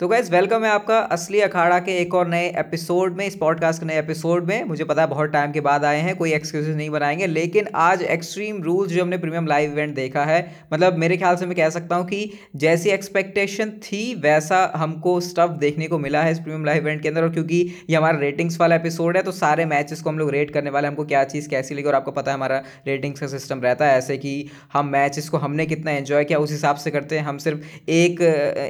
तो gas welcome है आपका असली अखाड़ा के एक और नए एपिसोड में, इस पॉडकास्ट के नए एपिसोड में। मुझे पता है बहुत टाइम के बाद आए हैं, कोई एक्सक्यूजेस नहीं बनाएँगे, लेकिन आज एक्सट्रीम रूल्स जो हमने प्रीमियम लाइव इवेंट देखा है मतलब मेरे ख्याल से मैं कह सकता हूँ कि जैसी एक्सपेक्टेशन थी, वैसा हमको स्टफ़ देखने को मिला है इस प्रीमियम लाइव इवेंट के अंदर। और क्योंकि ये हमारा रेटिंग्स वाला एपिसोड है तो सारे मैचेस को हम लोग रेट करने वाले हमको क्या चीज़ कैसी लगी, और आपको पता है हमारा रेटिंग्स का सिस्टम रहता है ऐसे कि हम मैचेस को हमने कितना एंजॉय किया, उस हिसाब से करते हैं। हम सिर्फ़ एक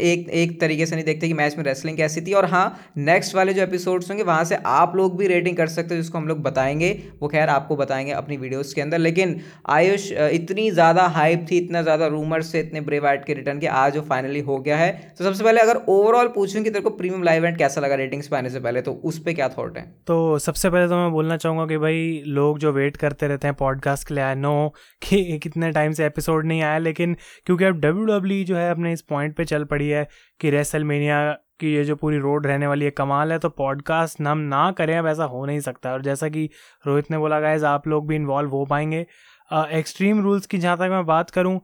एक एक तरीके से नहीं देखते कि मैच में रेसलिंग कैसी थी। और हाँ नेक्स्ट वाले जो एपिसोड्स होंगे, वहाँ से आप लोग भी रेटिंग कर सकते हो, जिसको हम लोग बताएँगे। वो खैर आपको बताएँगे अपनी वीडियोस के अंदर। लेकिन आयुष इतनी ज़्यादा हाइप थी, इतना ज़्यादा रूमर्स से, इतने ब्रेव आर्ट के रिटर्न के, आज वो फाइनली हो गया है। तो सबसे पहले अगर ओवरऑल पूछूँ कि तेरे को प्रीमियम लाइव इवेंट कैसा लगा रेटिंग्स पे आने से पहले तो उस पर क्या थॉट है? तो सबसे पहले तो मैं बोलना चाहूँगा कि भाई, लोग जो वेट करते रहते हैं पॉडकास्ट के लिए आई नो कि कितने टाइम से एपिसोड नहीं आया, लेकिन क्योंकि अब डब्ल्यू डब्ल्यू जो है अपने इस पॉइंट पे चल पड़ी है कि रेसल कि ये जो पूरी रोड रहने वाली है कमाल है तो पॉडकास्ट हम ना करें, अब ऐसा हो नहीं सकता। और जैसा कि रोहित ने बोला गाइज़ आप लोग भी इन्वॉल्व हो पाएँगे। एक्सट्रीम रूल्स की जहाँ तक मैं बात करूँ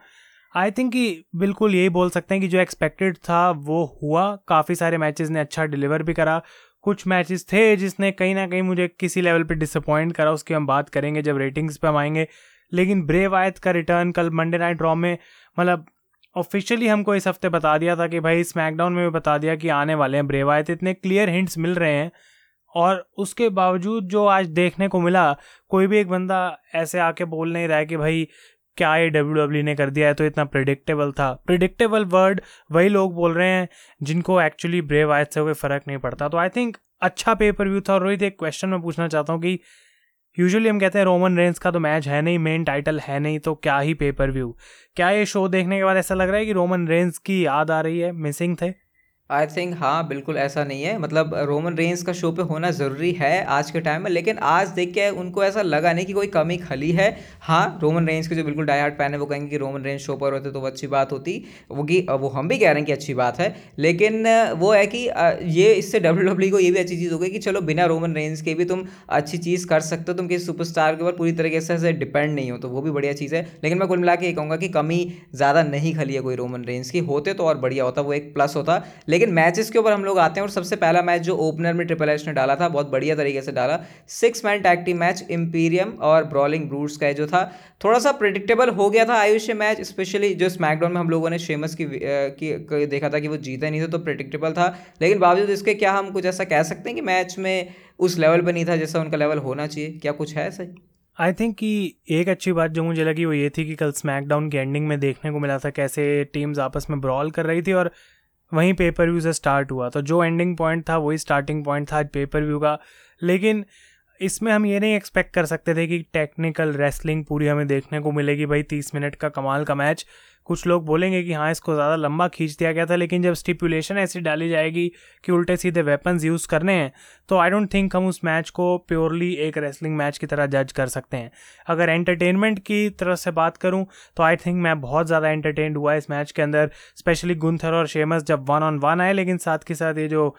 आई थिंक कि बिल्कुल यही बोल सकते हैं कि जो एक्सपेक्टेड था, वो हुआ। काफ़ी सारे मैचेस ने अच्छा डिलीवर भी करा। कुछ मैचेस थे जिसने कहीं ना कहीं मुझे किसी लेवल पे डिसअपॉइंट करा, उसकी हम बात करेंगे जब रेटिंग्स पे हम आएँगे। लेकिन ब्रेव आयत का रिटर्न कल मंडे नाइट ड्रॉ में मतलब ऑफिशियली हमको इस हफ़्ते बता दिया था कि भाई स्मैकडाउन में भी बता दिया कि आने वाले हैं ब्रेव आए थे इतने क्लियर हिंट्स मिल रहे हैं। और उसके बावजूद जो आज देखने को मिला, कोई भी एक बंदा ऐसे आके बोल नहीं रहा है कि भाई, क्या ये डब्ल्यू डब्ल्यू ने कर दिया है तो इतना प्रिडिक्टेबल था। प्रिडिक्टेबल वर्ड वही लोग बोल रहे हैं जिनको एक्चुअली ब्रेव आयत से कोई फ़र्क नहीं पड़ता। तो आई थिंक अच्छा पेपर व्यू था और रोहित एक क्वेश्चन मैं पूछना चाहता हूँ कि यूजुअली हम कहते हैं रोमन रेंस का तो मैच है नहीं मेन टाइटल है नहीं तो क्या ही पेपर व्यू क्या ये शो देखने के बाद ऐसा लग रहा है कि रोमन रेंस की याद आ रही है? मिसिंग थे। आई थिंक हाँ बिल्कुल ऐसा नहीं है। मतलब रोमन रेंस का शो पे होना ज़रूरी है आज के टाइम में, लेकिन आज देख के उनको ऐसा लगा नहीं कि कोई कमी खली है। हाँ रोमन रेंस के जो बिल्कुल डाई हार्ट फ़ैन है, वो कहेंगे कि रोमन रेंस शो पर होते तो वो अच्छी बात होती। वो कि, वो हम भी कह रहे हैं कि अच्छी बात है। लेकिन, वो है कि ये इससे डब्ल्यू डब्ल्यू को ये भी अच्छी चीज़ हो गई कि चलो, बिना रोमन रेंस के भी तुम अच्छी चीज़ कर सकते हो, तुम किसी सुपरस्टार के ऊपर पूरी तरीके से डिपेंड नहीं हो तो वो भी बढ़िया चीज़ है। लेकिन मैं कुल मिला के ये कहूँगा कि कमी ज़्यादा नहीं खली है कोई रोमन रेंस की। होते तो और बढ़िया होता, वो एक प्लस होता लेकिन मैचेस के ऊपर हम लोग आते हैं और सबसे पहला मैच जो ओपनर में ट्रिपल एच ने डाला था बहुत बढ़िया तरीके से डाला। Six man tag team match Imperium और ब्रॉलिंग ब्रूट्स का जो था थोड़ा सा प्रिडिक्टेबल हो गया था आयुष्य मैच स्पेशली जो स्मैकडाउन में हम लोगों ने शेमस की, की देखा था कि वो जीते नहीं थे तो प्रिडिक्टेबल था। लेकिन बावजूद इसके क्या हम कुछ ऐसा कह सकते हैं कि मैच में उस लेवल पर नहीं था जैसा उनका लेवल होना चाहिए? क्या कुछ है सही? आई थिंक कि एक अच्छी बात जो मुझे लगी वो ये थी कि कल स्मैकडाउन की एंडिंग में देखने को मिला था कैसे टीम्स आपस में ब्रॉल कर रही थी और वहीं पेपर व्यू से स्टार्ट हुआ। तो जो एंडिंग पॉइंट था, वही स्टार्टिंग पॉइंट था आज पेपर व्यू का। लेकिन इसमें हम ये नहीं एक्सपेक्ट कर सकते थे कि टेक्निकल रेसलिंग पूरी हमें देखने को मिलेगी। भाई, तीस मिनट का कमाल का मैच कुछ लोग बोलेंगे कि हाँ इसको ज़्यादा लंबा खींच दिया गया था, लेकिन जब स्टिपुलेशन ऐसी डाली जाएगी कि उल्टे सीधे वेपन्स यूज़ करने हैं तो आई डोंट थिंक हम उस मैच को प्योरली एक रेसलिंग मैच की तरह जज कर सकते हैं। अगर एंटरटेनमेंट की तरफ़ से बात करूँ तो आई थिंक मैं बहुत ज़्यादा एंटरटेनड हुआ इस मैच के अंदर स्पेशली गुंथर और शेमस जब वन ऑन वन आए, लेकिन साथ के साथ ये जो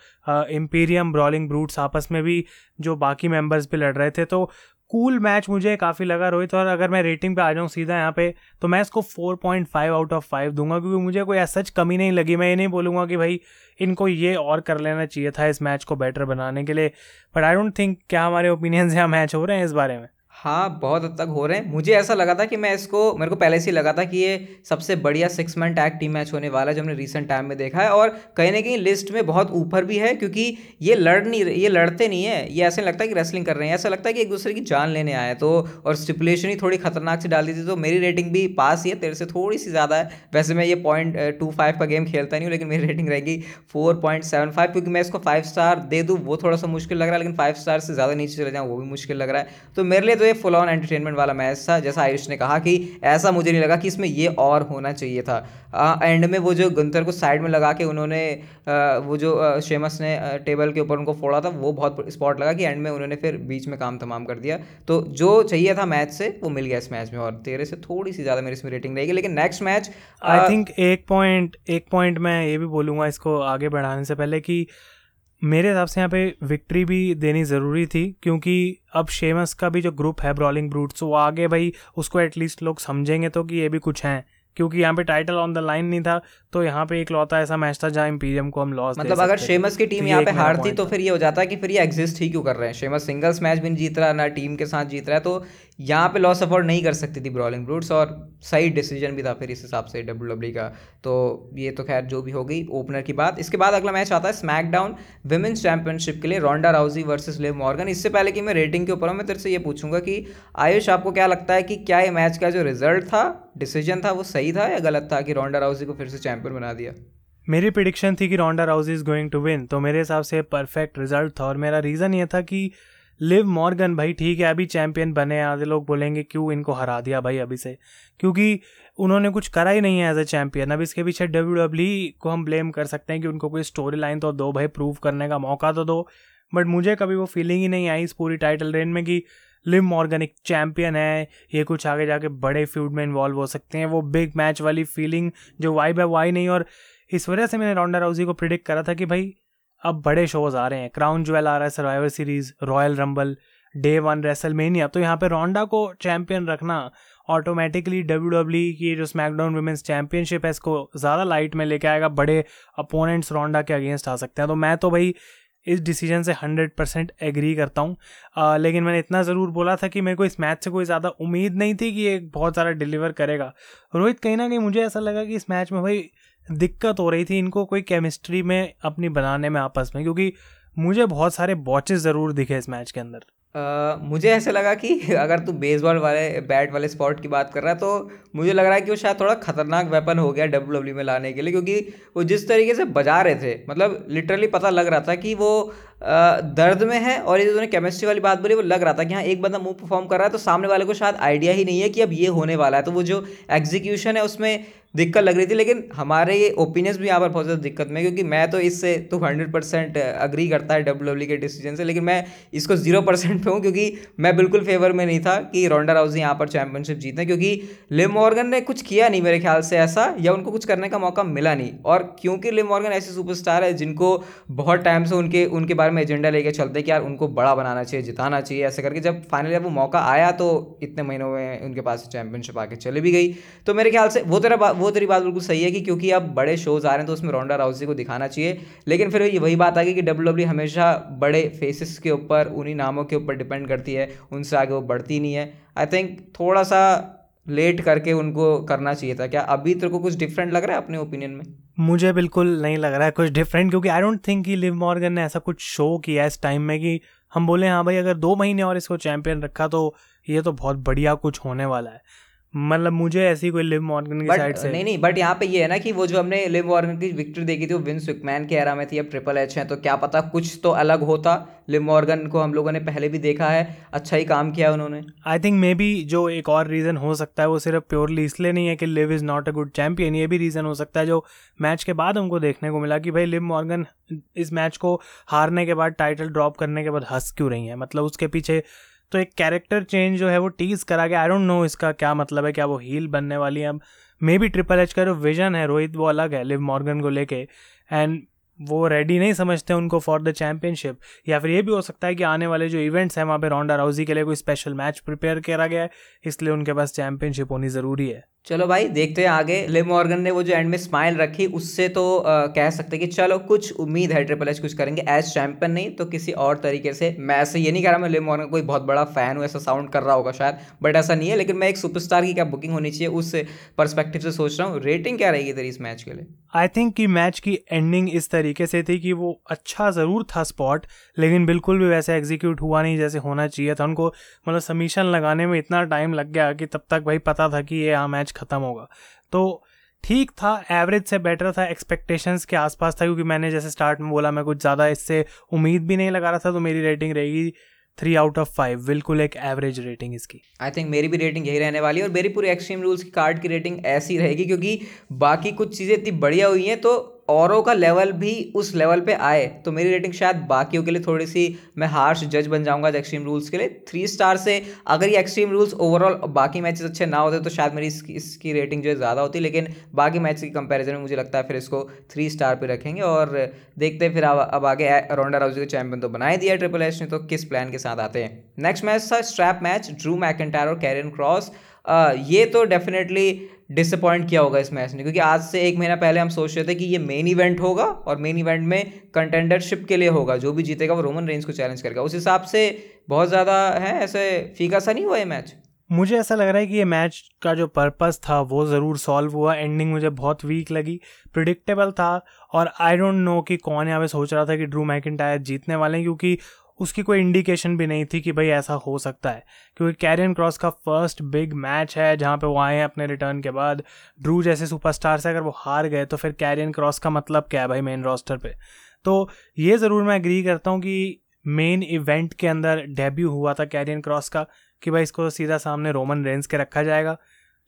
इम्पीरियम ब्रॉलिंग ब्रूट्स आपस में भी जो बाकी मेंबर्स भी लड़ रहे थे तो कूल मैच मुझे काफ़ी लगा रोहित, और अगर मैं रेटिंग पे आ जाऊँ सीधा यहाँ पे तो मैं इसको 4.5 आउट ऑफ़ 5 दूँगा, क्योंकि मुझे कोई ऐसा सच कमी नहीं लगी। मैं ये नहीं बोलूँगा कि भाई इनको ये और कर लेना चाहिए था इस मैच को बेटर बनाने के लिए बट आई डोंट थिंक क्या हमारे ओपिनियंस यहाँ मैच हो रहे हैं इस बारे में? हाँ बहुत हद तक हो रहे हैं। मुझे ऐसा लगा था कि मैं इसको, मेरे को पहले से ही लगा था कि ये सबसे बढ़िया six man tag team match होने वाला है जो हमने रिसेंट टाइम में देखा है। और कहीं ना कहीं लिस्ट में बहुत ऊपर भी है, क्योंकि ये लड़ नहीं, ये लड़ते नहीं है। ये ऐसे लगता है कि रेसलिंग कर रहे हैं। ऐसा लगता है कि एक दूसरे की जान लेने आए तो और स्टिपुलेशन ही थोड़ी खतरनाक से डाल दी थी तो मेरी रेटिंग भी पास ही है। तेरे से थोड़ी सी ज़्यादा है। वैसे मैं ये पॉइंट टू फाइव का गेम खेलता नहीं हूँ, लेकिन मेरी रेटिंग रहेगी फोर पॉइंट सेवन फाइव क्योंकि मैं इसको फाइव स्टार दे दूँ, वो थोड़ा सा मुश्किल लग रहा है, लेकिन फाइव स्टार से ज़्यादा नीचे चले जाऊँ, वो भी मुश्किल लग रहा है। तो मेरे लिए तो ये फुल ऑन एंटरटेनमेंट वाला मैच था जैसा आयुष ने कहा कि ऐसा मुझे नहीं लगा कि इसमें ये और होना चाहिए था। एंड में वो जो गंतर को साइड में लगा के उन्होंने आ, वो जो शेमस ने टेबल के ऊपर उनको फोड़ा था वो बहुत स्पॉट लगा कि एंड में उन्होंने फिर बीच में काम तमाम कर दिया। तो जो चाहिए था मैच से वो मिल गया इस मैच में और तेरे से थोड़ी सी ज़्यादा मेरी इसमें रेटिंग रहेगी लेकिन नेक्स्ट मैच आई थिंक एक पॉइंट एक पॉइंट मैं ये भी बोलूँगा इसको आगे बढ़ाने से पहले कि मेरे हिसाब से यहाँ पे विक्ट्री भी देनी ज़रूरी थी, क्योंकि अब शेमस का भी जो ग्रुप है ब्रॉलिंग ब्रूट्स वो आगे भाई उसको एटलीस्ट लोग समझेंगे तो कि ये भी कुछ हैं, क्योंकि यहाँ पे टाइटल ऑन द लाइन नहीं था तो यहाँ पे एक लौता ऐसा मैच था जहाँ इम्पीरियम को हम लॉस मतलब अगर शेमस की टीम तो यहाँ पे हारती तो फिर ये हो जाता है कि फिर ये एग्जिस्ट ही क्यों कर रहे हैं? शेमस सिंगल्स मैच भी नहीं जीत रहा ना टीम के साथ जीत रहा है तो यहाँ पे लॉस अफोर्ड नहीं कर सकती थी ब्रॉलिंग ब्रूट्स और सही डिसीज़न भी था फिर इस हिसाब से डब्ल्यू डब्ल्यू का। तो ये तो खैर जो भी हो गई ओपनर की बात। इसके बाद अगला मैच आता है स्मैकडाउन विमेंस चैंपियनशिप के लिए Ronda Rousey versus Liv Morgan इससे पहले कि मैं रेटिंग के ऊपर हूँ मैं तेरे से ये पूछूँगा कि आयुष आपको क्या लगता है कि क्या ये मैच का जो रिज़ल्ट था डिसीज़न था वो सही था या गलत था कि रोंडा राउजी को फिर से चैंपियन बना दिया। मेरी प्रिडिक्शन थी कि Ronda Rousey is going to win तो मेरे हिसाब से परफेक्ट रिज़ल्ट था और मेरा रीज़न ये था कि लिव मॉर्गन भाई ठीक है, अभी चैंपियन बने, आधे लोग बोलेंगे क्यों इनको हरा दिया भाई अभी से? क्योंकि उन्होंने कुछ करा ही नहीं है एज ए चैंपियन अब इसके पीछे डब्ल्यू डब्ल्यू e को हम ब्लेम कर सकते हैं कि उनको कोई स्टोरी लाइन तो दो भाई प्रूव करने का मौका तो दो। बट मुझे कभी वो फीलिंग ही नहीं आई इस पूरी टाइटल रेन में कि लिव मॉर्गन एक चैंपियन है, ये कुछ आगे जाके बड़े फ्यूड में इन्वॉल्व हो सकते हैं। वो बिग मैच वाली फीलिंग जो वाइब है वाई नहीं। और इस वजह से मैंने रॉन्डा राउजी को प्रिडिक्ट करा था कि भाई, अब बड़े शोज़ आ रहे हैं। क्राउन ज्वेल आ रहा है Survivor Series Royal Rumble Day One wrestle WrestleMania तो यहाँ पे रोंडा को चैंपियन रखना ऑटोमेटिकली डब्ल्यू डब्ल्यू की जो स्मैकडाउन वुमेंस चैंपियनशिप है, इसको ज़्यादा लाइट में लेके आएगा। बड़े अपोनेंट्स रोंडा के अगेंस्ट आ सकते हैं। तो मैं तो भाई इस डिसीज़न से हंड्रेड परसेंट एग्री करता हूँ। लेकिन मैंने इतना ज़रूर बोला था कि मेरे को इस मैच से कोई ज़्यादा उम्मीद नहीं थी कि ये बहुत सारा डिलीवर करेगा। रोहित, कहीं ना कहीं मुझे ऐसा लगा कि इस मैच में भाई दिक्कत हो रही थी इनको कोई केमिस्ट्री में अपनी बनाने में आपस में, क्योंकि मुझे बहुत सारे बॉचेस ज़रूर दिखे इस मैच के अंदर। मुझे ऐसा लगा कि अगर तू बेसबॉल वाले बैट वाले स्पॉट की बात कर रहा है तो मुझे लग रहा है कि वो शायद थोड़ा खतरनाक वेपन हो गया डब्ल्यू डब्ल्यू में लाने के लिए, क्योंकि वो जिस तरीके से बजा रहे थे मतलब लिटरली पता लग रहा था कि वो दर्द में है और ये जो उन्होंने केमिस्ट्री वाली बात बोली, वो लग रहा था कि हाँ एक बंदा मुँह परफॉर्म कर रहा है तो सामने वाले को शायद आइडिया ही नहीं है कि अब ये होने वाला है। तो वो जो एग्जीक्यूशन है, उसमें दिक्कत लग रही थी, लेकिन हमारे ये ओपिनियंस भी यहाँ पर बहुत ज़्यादा दिक्कत में क्योंकि मैं तो इससे तो हंड्रेड परसेंट अग्री करता है डब्ल्यू डब्ल्यू के डिसीज़न से, लेकिन मैं इसको ज़ीरो परसेंट पे हूँ, क्योंकि मैं बिल्कुल फेवर में नहीं था कि रोंडा राउजी यहाँ पर चैंपियनशिप जीतें क्योंकि लिम मॉर्गन ने कुछ किया नहीं मेरे ख्याल से ऐसा, या उनको कुछ करने का मौका मिला नहीं। और क्योंकि लिम मॉर्गन ऐसे सुपरस्टार है जिनको बहुत टाइम से उनके उनके बारे में एजेंडा लेके चलते कि यार उनको बड़ा बनाना चाहिए, जिताना चाहिए, ऐसे करके जब फाइनली जब वो मौका आया तो इतने महीनों में उनके पास चैंपियनशिप आके चले भी गई। तो मेरे ख्याल से वो तेरा वो तेरी बात बिल्कुल सही है कि क्योंकि अब बड़े शोज़ आ रहे हैं तो उसमें रोंडा राउसी को दिखाना चाहिए। लेकिन फिर वही बात आ गई कि डब्ल्यू डब्ल्यू हमेशा बड़े फेसेस के ऊपर, उन्हीं नामों के ऊपर डिपेंड करती है, उनसे आगे वो बढ़ती नहीं है। आई थिंक थोड़ा सा लेट करके उनको करना चाहिए था। क्या अभी तेरे को कुछ डिफरेंट लग रहा है अपने ओपिनियन में? मुझे बिल्कुल नहीं लग रहा है कुछ डिफरेंट क्योंकि आई डोंट थिंक कि लिव मॉर्गन ने ऐसा कुछ शो किया इस टाइम में कि हम बोले हाँ भाई, अगर दो महीने और इसको चैंपियन रखा तो ये तो बहुत बढ़िया कुछ होने वाला है। मतलब मुझे ऐसी कोई लिव मॉर्गन की साइड से नहीं नहीं बट यहाँ पे ये है ना कि वो जो हमने लिव मॉर्गन की विक्ट्री देखी थी वो विंस विकमैन के एरा में थी अब ट्रिपल एच है तो क्या पता कुछ तो अलग होता। लिव मॉर्गन को हम लोगों ने पहले भी देखा है अच्छा ही काम किया उन्होंने। आई थिंक मे बी जो एक और रीज़न हो सकता है वो सिर्फ़ प्योरली इसलिए नहीं है कि Liv is not a good champion ये भी रीज़न हो सकता है जो मैच के बाद हमको देखने को मिला कि भाई लिव मॉर्गन इस मैच को हारने के बाद टाइटल ड्रॉप करने के बाद हंस क्यों रही है? मतलब उसके पीछे तो एक कैरेक्टर चेंज जो है वो टीज करा गया। आई डोंट नो इसका क्या मतलब है, क्या वो हील बनने वाली है। अब मे बी ट्रिपल एच का जो विजन है, रोहित वो अलग है लिव मॉर्गन को लेके। एंड वो रेडी नहीं समझते उनको फॉर द चैंपियनशिप या फिर ये भी हो सकता है कि आने वाले जो इवेंट्स हैं, वहाँ पे रोंडा राउजी के लिए कोई स्पेशल मैच प्रिपेयर करा गया है, इसलिए उनके पास चैम्पियनशिप होनी ज़रूरी है। चलो भाई देखते हैं आगे। लिव मॉर्गन ने वो जो एंड में स्माइल रखी उससे तो आ, कह सकते हैं कि चलो कुछ उम्मीद है ट्रिपल एच कुछ करेंगे एज चैंपियन नहीं तो किसी और तरीके से मैं ऐसे ये नहीं कह रहा मैं लिव मॉर्गन कोई बहुत बड़ा फ़ैन हूँ ऐसा साउंड कर रहा होगा शायद बट ऐसा नहीं है लेकिन मैं एक सुपरस्टार की क्या बुकिंग होनी चाहिए उस परस्पेक्टिव से सोच रहा हूँ। रेटिंग क्या रहेगी तेरी इस मैच के लिए? आई थिंक कि मैच की एंडिंग इस तरीके से थी कि वो अच्छा ज़रूर था स्पॉट लेकिन बिल्कुल भी वैसे एग्जीक्यूट हुआ नहीं जैसे होना चाहिए था उनको। मतलब समीशन लगाने में इतना टाइम लग गया कि तब तक भाई पता था कि ये यहाँ मैच ख़त्म होगा। तो ठीक था एवरेज से बेटर था एक्सपेक्टेशंस के आसपास था, क्योंकि मैंने जैसे स्टार्ट में बोला, मैं कुछ ज़्यादा इससे उम्मीद भी नहीं लगा रहा था तो मेरी रेटिंग रहेगी थ्री आउट ऑफ़ फाइव बिल्कुल एक एवरेज रेटिंग इसकी। आई थिंक मेरी भी रेटिंग यही रहने वाली है और मेरी पूरी एक्सट्रीम रूल्स की कार्ड की रेटिंग ऐसी रहेगी, क्योंकि बाकी कुछ चीज़ें इतनी बढ़िया हुई हैं तो औरों का लेवल भी उस लेवल पे आए तो मेरी रेटिंग शायद बाकियों के लिए थोड़ी सी मैं हार्श जज बन जाऊँगा एक्सट्रीम रूल्स के लिए। थ्री स्टार से अगर ये एक्सट्रीम रूल्स ओवरऑल बाकी मैचेस अच्छे ना होते तो शायद मेरी इसकी, इसकी रेटिंग जो है ज़्यादा होती लेकिन बाकी मैच की कंपैरिजन में मुझे लगता है फिर इसको थ्री स्टार पर रखेंगे और देखते हैं फिर अब अब आगे रोंडा राउजी को चैंपियन तो बनाए दिया ट्रिपल एच ने तो किस प्लान के साथ आते हैं। नेक्स्ट मैच था स्ट्रैप मैच ड्रू मैकेंटायर और कैरियन क्रॉस ये तो डेफिनेटली डिसअपॉइंट किया होगा इस मैच ने, क्योंकि आज से एक महीना पहले हम सोच रहे थे कि ये मेन इवेंट होगा और मेन इवेंट में कंटेंडरशिप के लिए होगा, जो भी जीतेगा वो रोमन रेंज को चैलेंज करेगा। उस हिसाब से बहुत ज़्यादा है, ऐसे फीका सा नहीं हुआ ये मैच मुझे ऐसा लग रहा है कि ये मैच का जो पर्पस था वो ज़रूर सॉल्व हुआ। एंडिंग मुझे बहुत वीक लगी प्रिडिक्टेबल था और आई डोंट नो कि कौन यहाँ पे सोच रहा था कि ड्रू मैकिन जीतने वाले हैं, क्योंकि उसकी कोई इंडिकेशन भी नहीं थी कि भाई ऐसा हो सकता है। क्योंकि कैरियन क्रॉस का फ़र्स्ट बिग मैच है, जहाँ पे वो आए हैं अपने रिटर्न के बाद। ड्रू जैसे सुपरस्टार से अगर वो हार गए तो फिर कैरियन क्रॉस का मतलब क्या है भाई मेन रोस्टर पे? तो ये ज़रूर मैं एग्री करता हूँ कि मेन इवेंट के अंदर डेब्यू हुआ था कैरियन क्रॉस का, कि भाई इसको सीधा सामने रोमन रेंस के रखा जाएगा।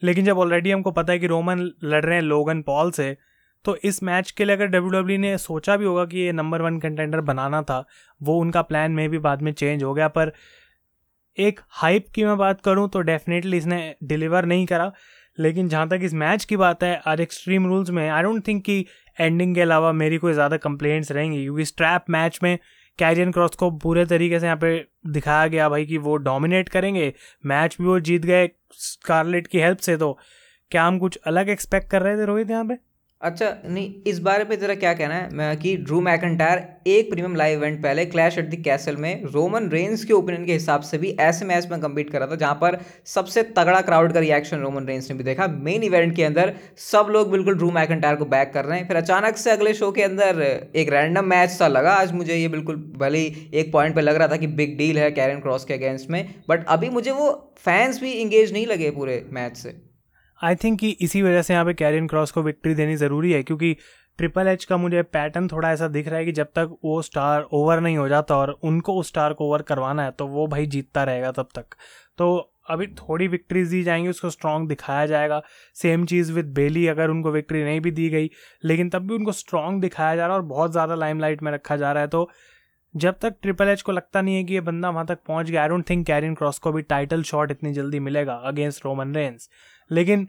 लेकिन जब ऑलरेडी हमको पता है कि रोमन लड़ रहे हैं लोगन पॉल से तो इस मैच के लिए अगर डब्ल्यू डब्ल्यू ने सोचा भी होगा कि ये नंबर वन कंटेंडर बनाना था, वो उनका प्लान में भी बाद में चेंज हो गया, पर एक हाइप की मैं बात करूँ तो डेफिनेटली इसने डिलीवर नहीं करा। लेकिन जहाँ तक इस मैच की बात है आर एक्सट्रीम रूल्स में आई डोंट थिंक कि एंडिंग के अलावा मेरी कोई ज़्यादा कंप्लेंट्स रहेंगी, क्योंकि स्ट्रैप मैच में कैरियन क्रॉस को पूरे तरीके से यहाँ पे दिखाया गया भाई कि वो डोमिनेट करेंगे। मैच भी वो जीत गए स्कारलेट की हेल्प से तो क्या हम कुछ अलग एक्सपेक्ट कर रहे थे रोहित यहाँ पे? अच्छा नहीं, इस बारे में ज़रा क्या कहना है? कि ड्रू मैकटायर एक प्रीमियम लाइव इवेंट पहले क्लैश एट द कैसल में रोमन रेंस के ओपिनियन के हिसाब से भी ऐसे मैच में कम्पीट कर रहा था, जहाँ पर सबसे तगड़ा क्राउड का रिएक्शन रोमन रेंस ने भी देखा। मेन इवेंट के अंदर सब लोग बिल्कुल ड्रू मैकटायर को बैक कर रहे हैं। फिर अचानक से अगले शो के अंदर एक रैंडम मैच सा लगा। आज मुझे ये बिल्कुल भले ही एक पॉइंट पर लग रहा था कि बिग डील है कैरन क्रॉस के अगेंस्ट में बट अभी मुझे वो फैंस भी इंगेज नहीं लगे पूरे मैच से। आई थिंक कि इसी वजह से यहाँ पे कैरियन क्रॉस को विक्ट्री देनी ज़रूरी है, क्योंकि ट्रिपल एच का मुझे पैटर्न थोड़ा ऐसा दिख रहा है कि जब तक वो स्टार ओवर नहीं हो जाता और उनको उस स्टार को ओवर करवाना है तो वो भाई जीतता रहेगा तब तक। तो अभी थोड़ी विक्ट्रीज दी जाएँगी, उसको स्ट्रॉन्ग दिखाया जाएगा। सेम चीज़ विद बेली अगर उनको विक्ट्री नहीं भी दी गई, लेकिन तब भी उनको स्ट्रॉन्ग दिखाया जा रहा है और बहुत ज़्यादा लाइमलाइट में रखा जा रहा है। तो जब तक ट्रिपल एच को लगता नहीं है कि ये बंदा वहाँ तक पहुँच गया I don't think Karrion Kross को भी टाइटल शॉट इतनी जल्दी मिलेगा अगेंस्ट रोमन रेंस लेकिन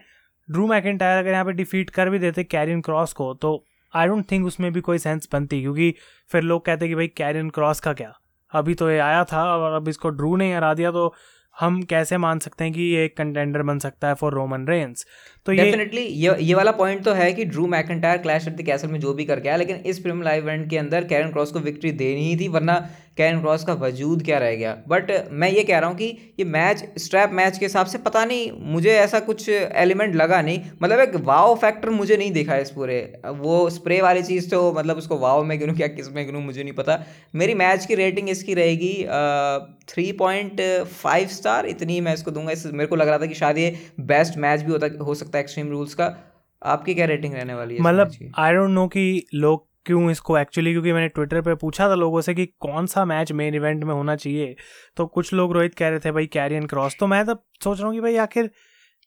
ड्रू मैकेंटायर अगर यहाँ पे डिफीट कर भी देते कैरियन क्रॉस को तो आई डोंट थिंक उसमें भी कोई सेंस बनती, क्योंकि फिर लोग कहते कि भाई कैरियन क्रॉस का क्या? अभी तो ये आया था और अब इसको ड्रू ने हरा दिया तो हम कैसे मान सकते हैं कि ये एक कंटेंडर बन सकता है फॉर रोमन रेंस तो डेफिनेटली ये ये वाला पॉइंट तो है कि Drew McIntyre clash at the castle में जो भी करके आया, लेकिन इस प्रीमियम लाइव इवेंट के अंदर कैरन क्रॉस को विक्ट्री देनी ही थी, वरना कैरन क्रॉस का वजूद क्या रह गया? बट मैं ये कह रहा हूँ कि ये मैच स्ट्रैप मैच के हिसाब से पता नहीं मुझे ऐसा कुछ एलिमेंट लगा नहीं। मतलब एक वाव फैक्टर मुझे नहीं दिखा इस पूरे वो स्प्रे वाली चीज़ तो मतलब उसको वाव में गिनूँ क्या किसमें गिनूँ मुझे नहीं पता। मेरी मैच की रेटिंग इसकी रहेगी थ्री पॉइंट फाइव स्टार इतनी मैं इसको दूँगा। इस मेरे को लग रहा था कि शायद ये बेस्ट मैच भी होता हो सकता है एक्सट्रीम रूल्स का। आपकी क्या रेटिंग रहने वाली है मतलब आई डोंट नो कि लोग क्यों इसको एक्चुअली क्योंकि मैंने ट्विटर पे पूछा था लोगों से कि कौन सा मैच मेन इवेंट में होना चाहिए। तो कुछ लोग रोहित कह रहे थे, भाई कैरियन क्रॉस तो मैं तब सोच रहा हूँ कि भाई, आखिर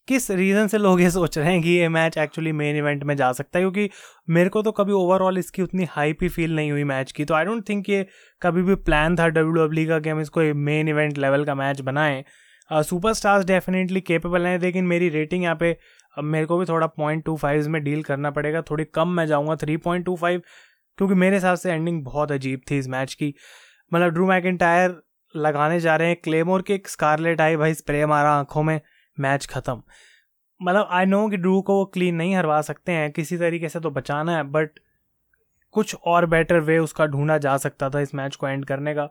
किस रीज़न से लोग ये सोच रहे हैं कि ये मैच एक्चुअली मेन इवेंट में जा सकता है? क्योंकि मेरे को तो कभी ओवरऑल इसकी उतनी हाइप ही फील नहीं हुई मैच की। तो आई डोंट थिंक ये कभी भी प्लान था डब्ल्यू डब्ल्यू का कि हम इसको मेन इवेंट लेवल का मैच बनाएँ। सुपर स्टार्स डेफिनेटली केपेबल हैं, लेकिन मेरी रेटिंग यहाँ पे, अब मेरे को भी थोड़ा पॉइंट टू फाइव में डील करना पड़ेगा। थोड़ी कम मैं जाऊँगा थ्री पॉइंट टू फाइव क्योंकि मेरे हिसाब से एंडिंग बहुत अजीब थी इस मैच की। मतलब ड्रू टायर लगाने जा रहे हैं क्लेमोर के, एक स्कारलेट आई भाई स्प्रे मारा आँखों में मैच ख़त्म। मतलब आई नो कि ड्रू को वो क्लीन नहीं हरवा सकते हैं, किसी तरीके से तो बचाना है बट कुछ और बेटर वे उसका ढूंढा जा सकता था इस मैच को एंड करने का।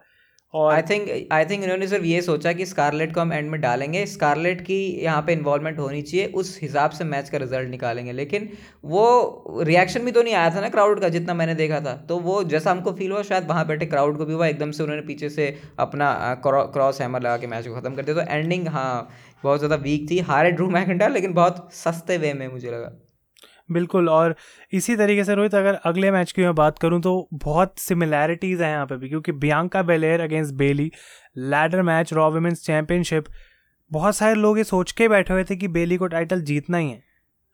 और आई थिंक आई थिंक इन्होंने सिर्फ़ ये सोचा कि स्कारलेट को हम एंड में डालेंगे। स्कारलेट की यहाँ पे इन्वॉल्वमेंट होनी चाहिए, उस हिसाब से मैच का रिज़ल्ट निकालेंगे। लेकिन वो रिएक्शन भी तो नहीं आया था ना क्राउड का, जितना मैंने देखा था। तो वो जैसा हमको फील हुआ, शायद वहाँ बैठे क्राउड को भी हुआ, एकदम से उन्होंने पीछे से अपना क्रॉस हैमर लगा के मैच को ख़त्म कर दिया। तो एंडिंग हाँ बहुत ज़्यादा वीक थी। हारे ड्रू मैकेंडा लेकिन बहुत सस्ते वे में मुझे लगा। बिल्कुल, और इसी तरीके से रोहित, अगर अगले मैच की मैं बात करूँ तो बहुत सिमिलैरिटीज़ हैं यहाँ पे भी, क्योंकि Bianca Belair against Bayley ladder match Raw women's championship बहुत सारे लोग ये सोच के बैठे हुए थे कि बेली को टाइटल जीतना ही है।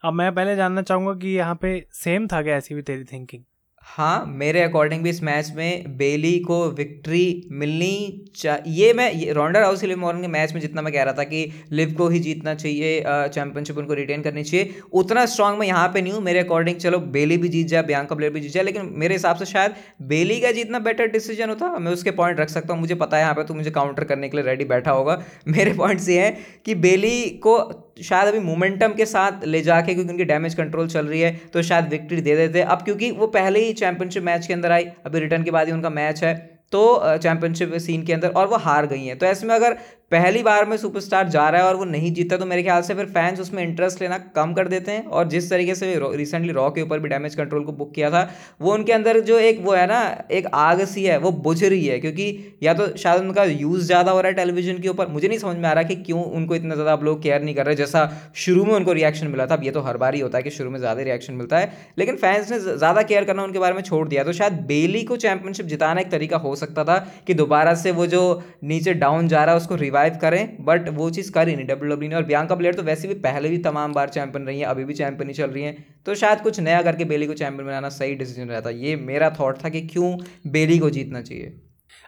अब मैं पहले जानना चाहूँगा कि यहाँ पे सेम था क्या ऐसी भी तेरी थिंकिंग हाँ मेरे अकॉर्डिंग भी इस मैच में बेली को विक्ट्री मिलनी चाहिए ये मैं, ये रोंडा राउस लिव मॉर्निंग के मैच में जितना मैं कह रहा था कि लिव को ही जीतना चाहिए चैंपियनशिप उनको रिटेन करनी चाहिए, उतना स्ट्रांग मैं यहाँ पे नहीं हूँ, मेरे अकॉर्डिंग चलो बेली भी जीत जाए बियांका ब्लेयर भी जीत जाए, लेकिन मेरे हिसाब से शायद बेली का जीतना बेटर डिसीज़न होता, मैं उसके पॉइंट रख सकता हूँ, मुझे पता है यहाँ पर तो मुझे काउंटर करने के लिए रेडी बैठा होगा, मेरे पॉइंट्स ये हैं कि बेली को शायद अभी मोमेंटम के साथ ले जाके क्योंकि उनकी डैमेज कंट्रोल चल रही है तो शायद विक्ट्री दे देते। अब क्योंकि वो पहले ही चैंपियनशिप मैच के अंदर आई, अभी रिटर्न के बाद ही उनका मैच है तो चैंपियनशिप सीन के अंदर और वो हार गई हैं। तो ऐसे में अगर पहली बार में सुपरस्टार जा रहा है और वो नहीं जीता तो मेरे ख्याल से फिर फैंस उसमें इंटरेस्ट लेना कम कर देते हैं। और जिस तरीके से रिसेंटली रॉ के ऊपर भी डैमेज कंट्रोल को बुक किया था, वो उनके अंदर जो एक, वो है ना, एक आग सी है, वो बुझ रही है। क्योंकि या तो शायद उनका यूज़ ज़्यादा हो रहा है टेलीविज़न के ऊपर, मुझे नहीं समझ में आ रहा कि क्यों उनको इतना ज़्यादा आप लोग केयर नहीं कर रहे, जैसा शुरू में उनको रिएक्शन मिला था। अब ये तो हर बार ही होता है कि शुरू में ज़्यादा रिएक्शन मिलता है, लेकिन फैंस ने ज़्यादा केयर करना उनके बारे में छोड़ दिया। तो शायद बेली को चैंपियनशिप जिताना एक तरीका हो सकता था कि दोबारा से वो जो नीचे डाउन जा रहा है, उसको रिवाइव करें बट बट वो चीज़ कर ही नहीं डब्ल्यू डब्ल्यू ने और बियांका प्लेयर तो वैसे भी पहले भी तमाम बार चैंपियन रही है, अभी भी चैंपियन ही चल रही हैं। तो शायद कुछ नया करके बेली को चैंपियन बनाना सही डिसीज़न रहता। ये मेरा थॉट था कि क्यों बेली को जीतना चाहिए।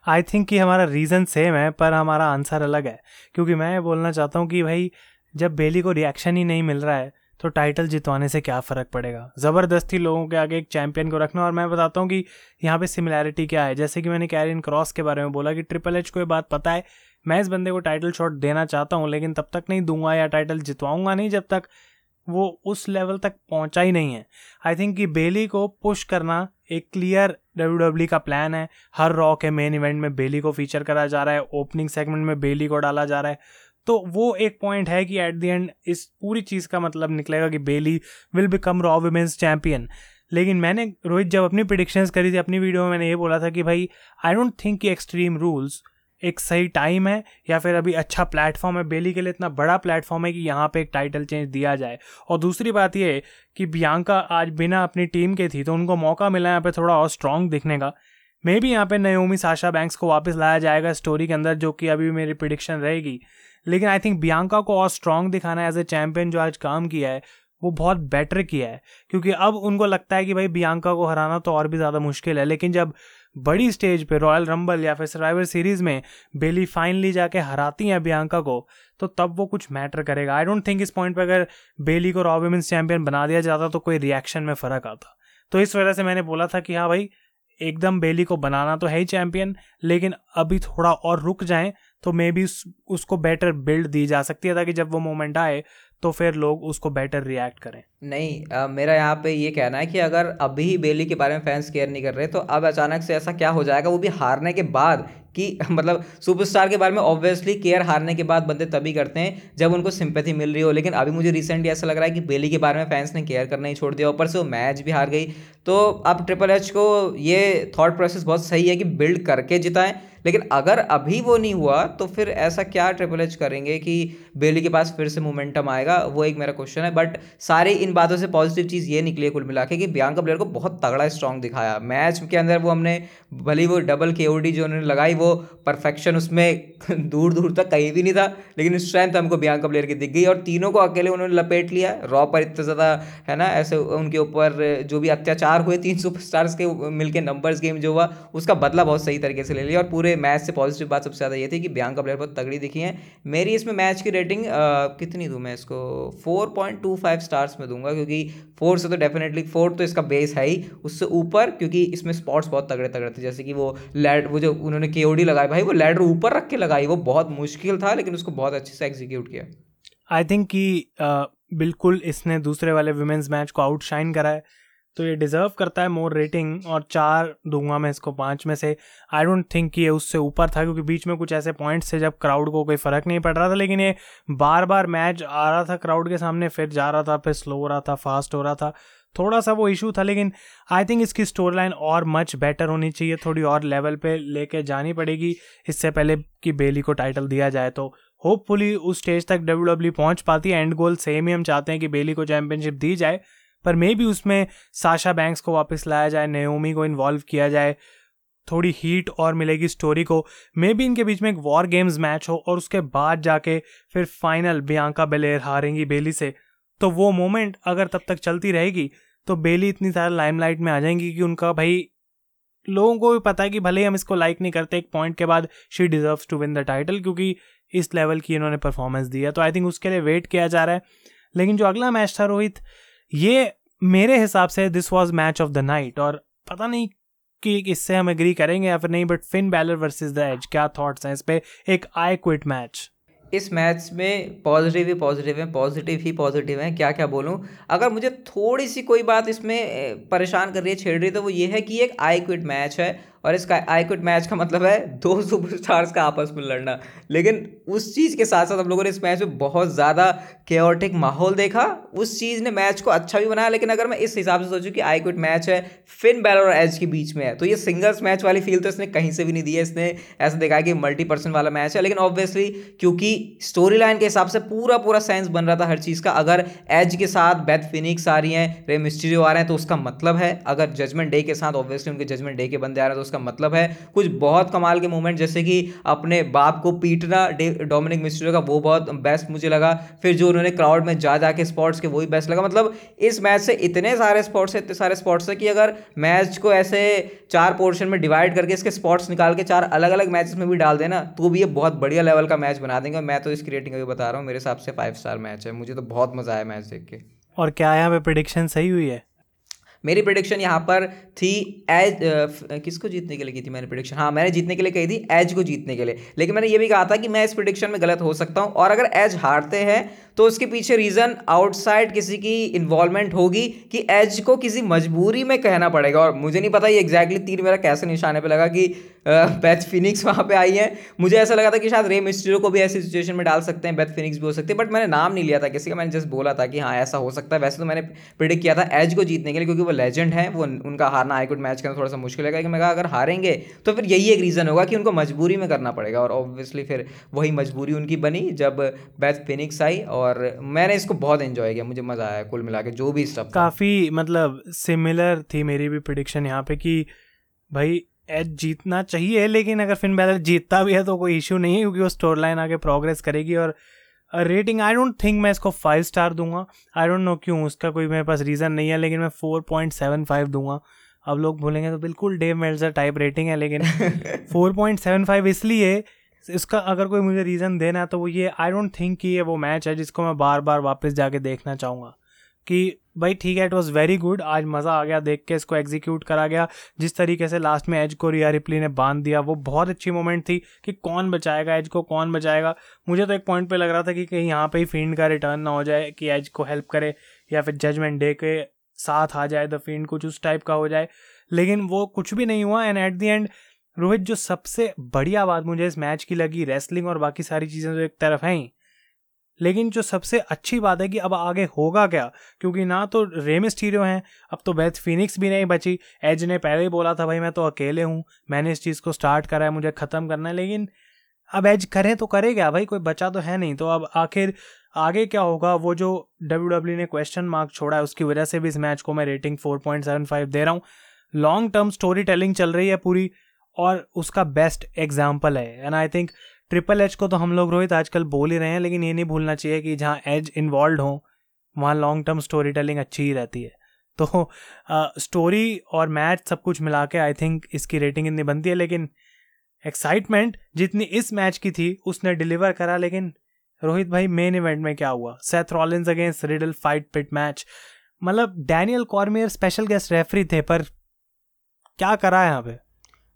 आई थिंक कि हमारा रीज़न सेम है, पर हमारा आंसर अलग है। क्योंकि मैं बोलना चाहता हूँ कि भाई, जब बेली को रिएक्शन ही नहीं मिल रहा है तो टाइटल जितवाने से क्या फ़र्क पड़ेगा? ज़बरदस्ती लोगों के आगे एक चैंपियन को रखना। और मैं बताता हूँ कि यहाँ पे सिमिलैरिटी क्या है? जैसे कि मैंने कैरियन क्रॉस के बारे में बोला कि ट्रिपल एच को ये बात पता है मैं इस बंदे को टाइटल शॉट देना चाहता हूँ, लेकिन तब तक नहीं दूँगा या टाइटल जितवाऊँगा नहीं जब तक वो उस लेवल तक पहुँचा ही नहीं है। आई थिंक कि बेली को पुश करना एक क्लियर डब्ल्यू का प्लान है। हर रॉ के मेन इवेंट में बेली को फीचर करा जा रहा है ओपनिंग सेगमेंट में बेली को डाला जा रहा है। तो वो एक पॉइंट है कि एट द एंड इस पूरी चीज़ का मतलब निकलेगा कि Bayley will become Raw women's champion लेकिन मैंने रोहित जब अपनी प्रिडिक्शंस करी थी, अपनी वीडियो में मैंने ये बोला था कि भाई आई डोंट थिंक कि एक्सट्रीम रूल्स एक सही टाइम है, या फिर अभी अच्छा प्लेटफॉर्म है बेली के लिए इतना बड़ा प्लेटफॉर्म है कि यहाँ पे एक टाइटल चेंज दिया जाए। और दूसरी बात ये कि बियांका आज बिना अपनी टीम के थी तो उनको मौका मिला यहाँ पे थोड़ा और स्ट्रॉन्ग दिखने का। मे भी यहाँ पे नयोमी साशा बैंक्स को वापस लाया जाएगा स्टोरी के अंदर, जो कि अभी मेरी प्रिडिक्शन रहेगी। लेकिन आई थिंक बियांका को और स्ट्रॉन्ग दिखाना एज ए चैम्पियन जो आज काम किया है, वो बहुत बेटर किया है। क्योंकि अब उनको लगता है कि भाई बियांका को हराना तो और भी ज़्यादा मुश्किल है, लेकिन जब बड़ी स्टेज पे रॉयल रंबल या फिर सर्वाइवर सीरीज़ में बेली फाइनली जाके हराती हैं बियांका को तो तब वो कुछ मैटर करेगा। आई डोंट थिंक इस पॉइंट पे अगर बेली को रॉ वुमेंस चैंपियन बना दिया जाता तो कोई रिएक्शन में फ़र्क आता। तो इस वजह से मैंने बोला था कि हाँ भाई, एकदम बेली को बनाना तो है ही चैंपियन लेकिन अभी थोड़ा और रुक जाएँ तो मे बी उसको बेटर बिल्ड दी जा सकती है ताकि जब वो मोमेंट आए तो फिर लोग उसको बेटर रिएक्ट करें। नहीं आ, मेरा यहाँ पे ये कहना है कि अगर अभी बेली के बारे में फैंस केयर नहीं कर रहे तो अब अचानक से ऐसा क्या हो जाएगा? वो भी हारने के बाद कि मतलब सुपरस्टार के बारे में ऑब्वियसली केयर हारने के बाद बंदे तभी करते हैं जब उनको सिंपैथी मिल रही हो। लेकिन अभी मुझे रिसेंटली ऐसा लग रहा है कि बेली के बारे में फैंस ने केयर करना ही छोड़ दिया ऊपर से वो मैच भी हार गई। तो अब ट्रिपल एच को ये थॉट प्रोसेस बहुत सही है कि बिल्ड करके जिताएँ लेकिन अगर अभी वो नहीं हुआ तो फिर ऐसा क्या ट्रिपल एच करेंगे कि बेली के पास फिर से मोमेंटम आएगा? वो एक मेरा क्वेश्चन है बट सारी इन बातों से पॉजिटिव चीज़ ये निकली है कुल मिला के कि बियांका प्लेयर को बहुत तगड़ा स्ट्रॉन्ग दिखाया। मैच के अंदर वो हमने, भली वो डबल के जो उन्होंने लगाई, वो परफेक्शन उसमें दूर दूर तक कहीं भी नहीं था, लेकिन स्ट्रेंथ हमको बियांका प्लेयर की दिख गई और तीनों को अकेले उन्होंने लपेट लिया। रॉ पर इतना ज़्यादा, है ना, ऐसे उनके ऊपर जो भी अत्याचार हुए तीन सुपरस्टार्स के मिलके नंबर्स गेम जो हुआ, उसका बदला बहुत सही तरीके से ले लिया और पूरे मैच से पॉजिटिव बात सबसे ज़्यादा ये थी कि बियांका प्लेयर बहुत तगड़ी दिखी है। मेरी इसमें मैच की रेटिंग आ, कितनी दूँ मैं इसको? Four point two five stars में दूँगा क्योंकि फोर से तो डेफिनेटली फोर तो इसका बेस है ही। उससे ऊपर क्योंकि इसमें स्पॉट्स बहुत तगड़े तगड़े थे जैसे कि वो लैड वो जो उन्होंने के लगाई भाई वो लैडर ऊपर रख के लगाई वो बहुत मुश्किल था लेकिन उसको बहुत अच्छे से एग्जीक्यूट किया। आई थिंक कि बिल्कुल इसने दूसरे वाले वुमेंस मैच को आउटशाइन करा है। तो ये डिज़र्व करता है मोर रेटिंग और चार दूँगा मैं इसको पाँच में से। आई डोंट थिंक ये उससे ऊपर था क्योंकि बीच में कुछ ऐसे पॉइंट्स थे जब क्राउड को कोई फ़र्क नहीं पड़ रहा था, लेकिन ये बार बार मैच आ रहा था क्राउड के सामने, फिर जा रहा था, फिर स्लो हो रहा था फास्ट हो रहा था। थोड़ा सा वो इशू था, लेकिन आई थिंक इसकी स्टोरी लाइन और मच बेटर होनी चाहिए, थोड़ी और लेवल पे लेके जानी पड़ेगी, इससे पहले कि बेली को टाइटल दिया जाए। तो होपफुली उस स्टेज तक डब्ल्यू डब्ल्यू पहुँच पाती है एंड गोल सेम ही हम चाहते हैं कि बेली को चैंपियनशिप दी जाए। पर मे भी उसमें साशा बैंक्स को वापस लाया जाए नयोमी को इन्वॉल्व किया जाए, थोड़ी हीट और मिलेगी स्टोरी को। मे भी इनके बीच में एक वॉर गेम्स मैच हो और उसके बाद जाके फिर फाइनल बियांका बेलेर हारेंगी बेली से। तो वो मोमेंट अगर तब तक चलती रहेगी तो बेली इतनी ज़्यादा लाइमलाइट में आ जाएँगी कि उनका भाई, लोगों को भी पता है कि भले ही हम इसको लाइक नहीं करते, एक पॉइंट के बाद she deserve to win the title क्योंकि इस लेवल की इन्होंने परफॉर्मेंस दी है तो आई थिंक उसके लिए वेट किया जा रहा है। लेकिन जो अगला मैच था रोहित ये मेरे हिसाब से this was match of the night और पता नहीं कि इससे हम एग्री करेंगे या फिर नहीं but Finn Balor versus the Edge क्या थॉट्स हैं इस पर एक आई क्विट मैच इस मैच में पॉजिटिव ही पॉजिटिव है पॉजिटिव ही पॉजिटिव है क्या क्या बोलूँ? अगर मुझे थोड़ी सी कोई बात इसमें परेशान कर रही है, छेड़ रही है तो वो ये है कि एक आई क्विट मैच है। और इसका आई क्विट मैच का मतलब है, दो सुपरस्टार्स का आपस में लड़ना। लेकिन उस चीज़ के साथ साथ हम लोगों ने इस मैच में बहुत ज़्यादा केओटिक माहौल देखा। उस चीज़ ने मैच को अच्छा भी बनाया, लेकिन अगर मैं इस हिसाब से सोचूं कि आई क्विट मैच है फिन बैलर और एज के बीच में है। तो ये सिंगल्स मैच वाली फील तो इसने कहीं से भी नहीं दी है। इसने ऐसा देखा कि मल्टी पर्सन वाला मैच है, लेकिन ऑब्वियसली क्योंकि स्टोरी लाइन के हिसाब से पूरा पूरा सेंस बन रहा था हर चीज़ का। अगर एज के साथ बैथ फिनिक्स आ रही हैं रे मिस्ट्रियो आ रहे हैं तो उसका मतलब है, अगर जजमेंट डे के साथ ऑब्वियसली उनके जजमेंट डे के बंदे आ रहे हैं तो उसका मतलब है, कुछ बहुत कमाल के मूवमेंट जैसे कि अपने बाप को पीटना डोमिनिक मिस्ट्रियो का वो बहुत बेस्ट मुझे लगा। फिर जो उन्होंने क्राउड में जा, जाके स्पॉट्स के वही बेस्ट लगा। मतलब इस मैच से इतने सारे स्पॉट्स है, इतने सारे स्पॉट्स है कि अगर मैच को ऐसे चार पोर्शन में डिवाइड करके इसके स्पॉट्स निकाल के चार अलग अलग मैचेस में भी डाल देना तो भी ये बहुत बढ़िया लेवल का मैच बना देंगे। मैं तो इसकी रेटिंग अभी बता रहा हूँ, मेरे हिसाब से फाइव स्टार मैच है। मुझे तो बहुत मज़ा आया मैच देख के। और क्या यहाँ पे प्रिडिक्शन सही हुई है? मेरी प्रिडिक्शन यहाँ पर थी एज किसको जीतने के लिए की थी मैंने प्रिडिक्शन हाँ मैंने जीतने के लिए कही थी एज को जीतने के लिए। लेकिन मैंने ये भी कहा था कि मैं इस प्रिडिक्शन में गलत हो सकता हूँ और अगर एज हारते हैं तो उसके पीछे रीज़न आउटसाइड किसी की इन्वॉल्वमेंट होगी कि एज को किसी मजबूरी में कहना पड़ेगा। और मुझे नहीं पता ये एग्जैक्टली तीर मेरा कैसे निशाने पे लगा कि बैथ फिनिक्स वहाँ पे आई है। मुझे ऐसा लगा था कि शायद रे मिस्ट्रियो को भी ऐसी सिचुएशन में डाल सकते हैं बैथ फिनिक्स भी हो सकते हैं बट मैंने नाम नहीं लिया था किसी का। मैंने जस्ट बोला था कि हाँ ऐसा हो सकता है। वैसे तो मैंने प्रिडिक्ट किया था एज को जीतने के लिए, क्योंकि वो लेजेंड है, वो उनका हारना आई कुड मैच करना थोड़ा सा मुश्किल है मैं कहा, अगर हारेंगे तो फिर यही एक रीज़न होगा कि उनको मजबूरी में करना पड़ेगा, और ऑब्वियसली फिर वही मजबूरी उनकी बनी जब बेथ फिनिक्स आई, और मैंने इसको बहुत एंजॉय किया, मुझे मज़ा आया कुल मिला के जो भी सब काफ़ी मतलब सिमिलर थी मेरी भी प्रिडिक्शन यहाँ पे कि भाई एज जीतना चाहिए, लेकिन अगर फिन बैलर जीतता भी है तो कोई इशू नहीं है, क्योंकि वो स्टोरी लाइन आगे प्रोग्रेस करेगी, और रेटिंग आई डोंट थिंक मैं इसको फाइव स्टार दूँगा. आई डोंट नो क्यों उसका कोई मेरे पास रीज़न नहीं है लेकिन मैं फोर पॉइंट सेवन फाइव दूँगा. अब लोग बोलेंगे तो बिल्कुल डेव मेल्जर टाइप रेटिंग है लेकिन फोर पॉइंट सेवन फाइव इसलिए इसका अगर कोई मुझे रीज़न देना है तो वो ये आई डोंट थिंक कि ये वो मैच है जिसको मैं बार बार वापस जाके देखना चाहूँगा. कि भाई ठीक है इट वॉज़ वेरी गुड आज मज़ा आ गया देख के, इसको एग्जीक्यूट करा गया। जिस तरीके से लास्ट में एज को रिया रिप्ली ने बाँध दिया, वो बहुत अच्छी मोमेंट थी कि कौन बचाएगा एज को, कौन बचाएगा। मुझे तो एक पॉइंट पे लग रहा था कि कहीं यहाँ पे ही फ़ील्ड का रिटर्न ना हो जाए, कि एज को हेल्प करे, या फिर जजमेंट डे के साथ आ जाए द फ़ील्ड कुछ उस टाइप का हो जाए। लेकिन वो कुछ भी नहीं हुआ and at the end Rohit, जो सबसे बढ़िया बात मुझे इस मैच की लगी रेसलिंग और बाकी सारी चीज़ें तो एक तरफ़ हैं ही। लेकिन जो सबसे अच्छी बात है कि अब आगे होगा क्या? क्योंकि ना तो रेम स्टीरियो हैं, अब तो बेथ फिनिक्स भी नहीं बची। एज ने पहले ही बोला था, भाई, मैं तो अकेले हूँ, मैंने इस चीज़ को स्टार्ट करा है, मुझे ख़त्म करना है। लेकिन अब एज करें तो करे क्या? भाई, कोई बचा तो है नहीं। तो अब आखिर आगे क्या होगा? वो जो डब्ल्यू ने क्वेश्चन मार्क छोड़ा है, उसकी वजह से भी इस मैच को मैं rating four point seven five दे रहा हूँ। लॉन्ग टर्म स्टोरी टेलिंग चल रही है पूरी और उसका बेस्ट एग्ज़ाम्पल है। And I think triple H को तो हम लोग रोहित आजकल बोल ही रहे हैं, लेकिन ये नहीं भूलना चाहिए कि जहाँ एज इन्वॉल्व हो, वहाँ लॉन्ग टर्म स्टोरी टेलिंग अच्छी ही रहती है। तो स्टोरी और मैच सब कुछ मिला के आई थिंक इसकी रेटिंग इतनी बनती है, लेकिन एक्साइटमेंट जितनी इस मैच की थी, उसने डिलीवर करा, लेकिन रोहित भाई मेन इवेंट में क्या हुआ? Seth Rollins against Riddle fight pit match मतलब Daniel Cormier special guest referee थे, पर क्या करा यहाँ पे?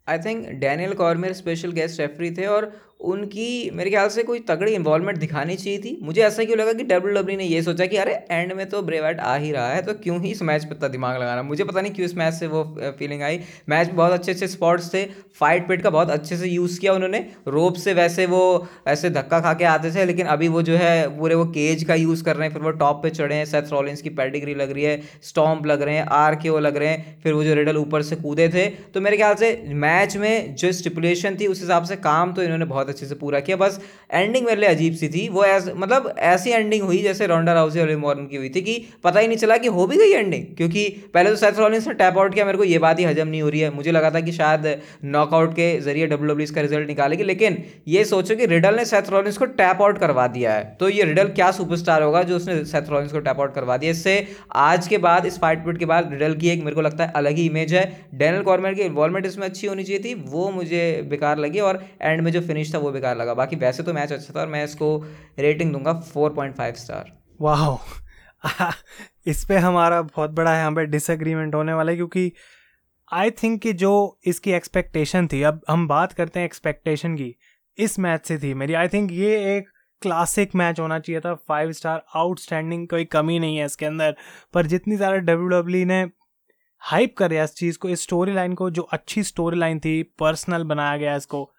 I think Daniel Cormier special guest referee थे और उनकी, मेरे ख्याल से कोई तगड़ी इन्वॉल्वमेंट दिखानी चाहिए थी। मुझे ऐसा क्यों लगा कि डब्ल्यू डब्ल्यू ने ये सोचा कि, अरे एंड में तो ब्रेवाइट आ ही रहा है तो क्यों ही इस मैच पर इतना दिमाग लगाना? मुझे पता नहीं क्यों इस मैच से वो फीलिंग आई। मैच में बहुत अच्छे अच्छे स्पॉट्स थे। फाइट पिट का बहुत अच्छे से यूज़ किया उन्होंने। रोप से वैसे वो, ऐसे धक्का खा के आते थे, लेकिन अभी वो जो है, पूरे वो केज का यूज़ कर रहे हैं, फिर वो टॉप पर चढ़े हैं। सेथ रॉलिंस की पैडिग्री लग रही है स्टॉम्प लग रहे हैं आर के वो लग रहे हैं, फिर वो जो रिडल ऊपर से कूदे थे। तो मेरे ख्याल से मैच में जो स्टिपुलेशन थी, उस हिसाब से काम तो इन्होंने बहुत अच्छे से पूरा किया। बस एंडिंग मेरे लिए अजीब सी थी। वो ऐस मतलब ऐसी एंडिंग हुई जैसे रोंडा राउसी और मॉर्न की हुई थी कि पता ही नहीं चला कि हो भी गई एंडिंग क्योंकि पहले तो सैथ रॉलिंस ने टैप आउट किया, मेरे को ये बात ही हजम नहीं हो रही है। मुझे लगा था कि शायद नॉकआउट के ज़रिए डब्ल्यू डब्ल्यू इसका रिज़ल्ट निकालेगी, लेकिन ये सोचो कि रिडल ने सैथ रॉलिंस को टैप आउट करवा दिया है। तो ये रिडल क्या सुपरस्टार होगा जो उसने सैथ रॉलिंस को टैप आउट करवा दिया? इससे आज के बाद, इस फाइट पिट के बाद रिडल की एक मेरे को लगता है अलग ही इमेज है। डेनल कॉर्मेट की इन्वॉल्वमेंट इसमें अच्छी होनी चाहिए थी, वो मुझे बेकार लगी और एंड में जो फिनिश था वो बेकार लगा। बाकी वैसे तो मैच अच्छा था और मैं इसको रेटिंग दूँगा फोर पॉइंट फाइव स्टार वाह इस पे हमारा बहुत बड़ा यहाँ पे डिसएग्रीमेंट होने वाला है क्योंकि आई थिंक कि जो इसकी एक्सपेक्टेशन थी, अब हम बात करते हैं एक्सपेक्टेशन की, इस मैच से थी मेरी। आई थिंक ये एक क्लासिक मैच होना चाहिए था फाइव स्टार आउटस्टैंडिंग कोई कमी नहीं है इसके अंदर। पर जितनी ज़्यादा डब्ल्यू डब्ल्यू ने हाइप कर इस चीज़ को, इस स्टोरी लाइन को, जो अच्छी स्टोरी लाइन थी पर्सनल बनाया गया इसको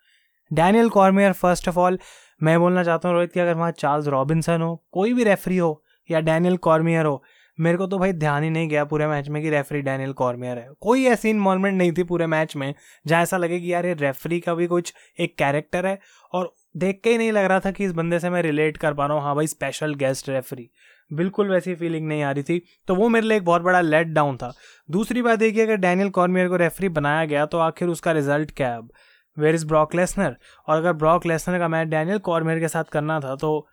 Daniel Cormier first of all मैं बोलना चाहता हूँ, रोहित, कि अगर वहाँ चार्ल्स रॉबिन्सन हो, कोई भी रेफरी हो, या डैनियल कॉर्मियर हो, मेरे को तो भाई ध्यान ही नहीं गया पूरे मैच में कि रेफरी डैनियल कॉर्मियर है। कोई ऐसी इन्वॉल्वमेंट नहीं थी पूरे मैच में, जहाँ ऐसा लगे कि यार ये रेफरी का भी कुछ एक कैरेक्टर है, और देख के ही नहीं लग रहा था कि इस बंदे से मैं रिलेट कर पा रहा हूँ हाँ भाई स्पेशल गेस्ट रेफरी बिल्कुल वैसी फीलिंग नहीं आ रही थी तो वो मेरे लिए एक बहुत बड़ा लेट डाउन था। दूसरी बात देखिए अगर डैनियल कॉर्मियर को रेफरी बनाया गया तो आखिर उसका रिज़ल्ट क्या है अब? Where is Brock Lesnar? और अगर ब्रॉक लेसनर का मैच डैनियल कॉर्मियर के साथ करना था तो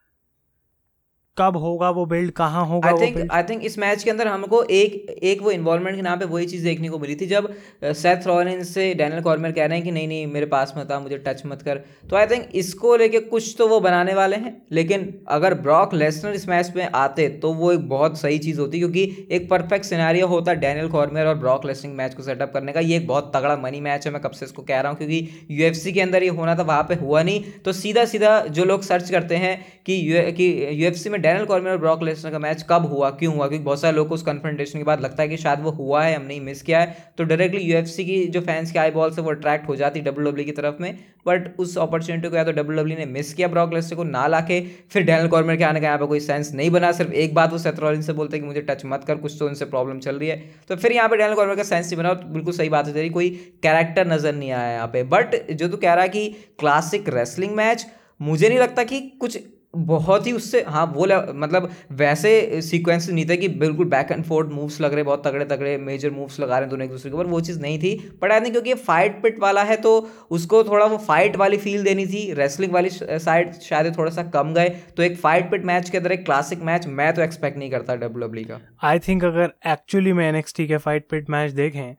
कब होगा वो बिल्ड कहाँ होगा आई थिंक आई थिंक इस मैच के अंदर हमको एक एक वो इन्वॉल्वमेंट के नाम पे वही चीज़ देखने को मिली थी जब सेथ रॉलिन्स से डैनियल कॉर्मियर कह रहे हैं कि नहीं नहीं मेरे पास मत आ मुझे टच मत कर। तो आई थिंक इसको लेके कुछ तो वो बनाने वाले हैं लेकिन अगर ब्रॉक लेसनर इस मैच में आते तो वो एक बहुत सही चीज़ होती क्योंकि एक परफेक्ट सिनारियो होता डैनियल कॉर्मियर और ब्रॉक लेसनिंग मैच को सेटअप करने का। ये एक बहुत तगड़ा मनी मैच है मैं कब से इसको कह रहा हूँ क्योंकि यूएफसी के अंदर ये होना था वहाँ पर हुआ नहीं। तो सीधा सीधा जो लोग सर्च करते हैं कि यू में डैनियल कॉर्मियर और ब्रॉक लेसनर का मैच कब हुआ, क्यों हुआ? क्योंकि बहुत सारे लोग को उस कन्फ्रंटेशन के बाद लगता है कि शायद वो हुआ है, हमने मिस किया है। तो डायरेक्टली यूएफसी की जो फैंस की आई बॉल से वो अट्रैक्ट हो जाती डब्ल्यू डब्ल्यू की तरफ़ में। बट उस अपॉर्चुनिटी को या तो डब्ल्यू डब्ल्यू ने मिस किया ब्रॉक लेसनर को, ना लाके। फिर डैनल कॉर्मर के आने का यहाँ पर कोई सेंस नहीं बना। सिर्फ़ एक बात वो सेथरॉलिन से बोलते हैं कि मुझे टच मत कर, कुछ तो उनसे प्रॉब्लम चल रही है। तो फिर यहाँ पर डैनल कॉर्मर का सेंस नहीं बना बिल्कुल सही बात है तेरी, कोई कैरेक्टर नज़र नहीं आया यहाँ पे। बट जो तू कह रहा है कि क्लासिक रेसलिंग मैच मुझे नहीं लगता कि कुछ बहुत ही उससे हाँ वो मतलब वैसे सीक्वेंस नहीं थे कि बिल्कुल बैक एंड फोर्थ मूव्स लग रहे, बहुत तगड़े तगड़े मेजर मूव्स लगा रहे हैं दोनों एक दूसरे के ऊपर, वो चीज़ नहीं थी। बट आई थिंक क्योंकि ये फाइट पिट वाला है तो उसको थोड़ा वो फाइट वाली फील देनी थी रेसलिंग वाली साइड शायद थोड़ा सा कम गए तो एक फाइट पिट मैच के अंदर एक क्लासिक मैच मैं तो एक्सपेक्ट नहीं करता डब्ल्यू डब्ल्यू का। आई थिंक अगर एक्चुअली में एनएक्सटी के फाइट पिट मैच देखें